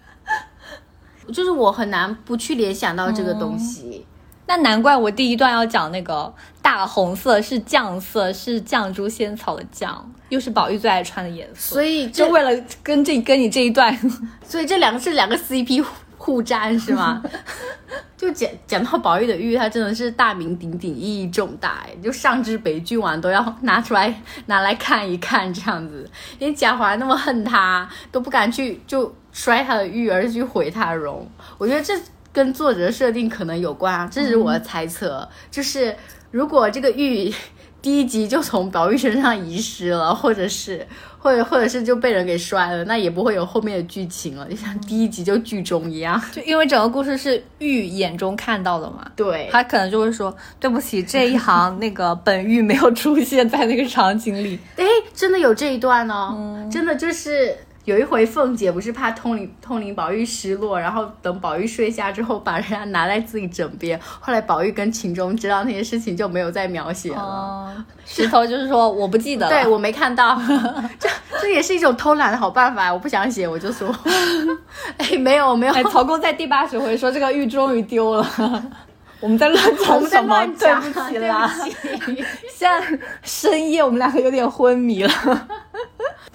就是我很难不去联想到这个东西。那难怪我第一段要讲那个大红色是绛色，是绛珠仙草的绛，又是宝玉最爱穿的颜色。所以就为了跟这跟你这一段，所以这两个是两个 CP 互互战是吗？就讲讲到宝玉的玉，他真的是大名鼎鼎，意义重大哎，就上至北郡王都要拿出来拿来看一看这样子。连贾环那么恨他，都不敢去就摔他的玉，而是去毁他的容。我觉得这跟作者设定可能有关啊，这是我的猜测。就是如果这个玉 第一集就从宝玉身上遗失了，或者是或者或者是就被人给摔了，那也不会有后面的剧情了，就像第一集就剧终一样。就因为整个故事是玉眼中看到的嘛，对，他可能就会说对不起，这一行那个本玉没有出现在那个场景里。哎，真的有这一段哦，真的就是有一回凤姐不是怕通灵通灵宝玉失落，然后等宝玉睡下之后，把人家拿在自己枕边。后来宝玉跟秦钟知道那些事情，就没有再描写了。哦，石头就是说我不记得。对我没看到，这这也是一种偷懒的好办法。我不想写，我就说，哎，没有没有，哎，曹公在第八十回说这个玉终于丢了。我们在乱我讲什么？对不起啦，现在深夜我们两个有点昏迷了。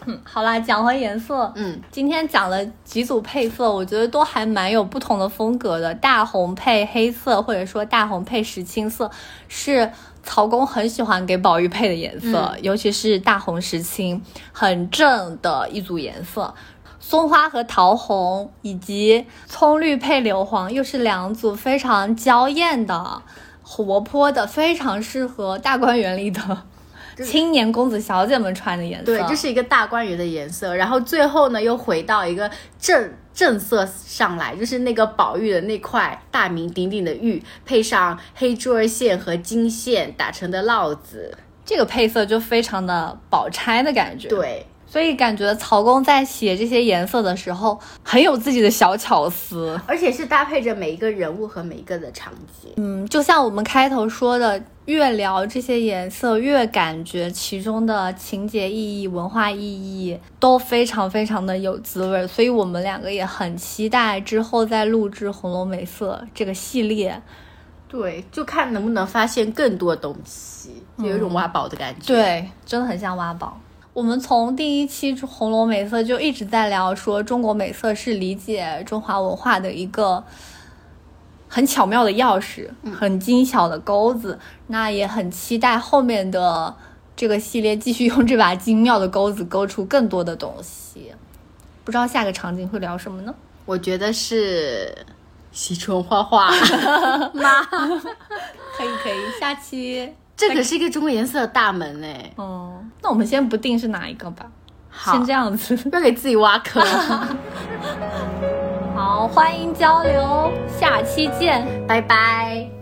嗯，好啦，讲回颜色，嗯，今天讲了几组配色，我觉得都还蛮有不同的风格的。大红配黑色，或者说大红配石青色，是曹公很喜欢给宝玉配的颜色，尤其是大红石青，很正的一组颜色。松花和桃红，以及葱绿配硫黄，又是两组非常娇艳的、活泼的，非常适合大观园里的 青年公子小姐们穿的颜色。对，这是一个大观园的颜色，然后最后呢又回到一个正正色上来，就是那个宝玉的那块大名鼎鼎的玉，配上黑珠儿线和金线打成的烙子，这个配色就非常的宝钗的感觉。，对，所以感觉曹公在写这些颜色的时候，很有自己的小巧思。而且是搭配着每一个人物和每一个的场景。嗯，就像我们开头说的，越聊这些颜色，越感觉其中的情节意义、文化意义都非常非常的有滋味。所以我们两个也很期待之后再录制《红楼美色》这个系列。对，就看能不能发现更多东西，就有一种挖宝的感觉。，对，真的很像挖宝。我们从第一期《红楼美色》就一直在聊说，中国美色是理解中华文化的一个很巧妙的钥匙，很精巧的钩子。那也很期待后面的这个系列继续用这把精妙的钩子勾出更多的东西。不知道下个场景会聊什么呢？我觉得是西春画画妈，可以可以，下期这可是一个中国颜色的大门哎。哦，那我们先不定是哪一个吧，好先这样子。不要给自己挖坑。好，欢迎交流，下期见。拜拜。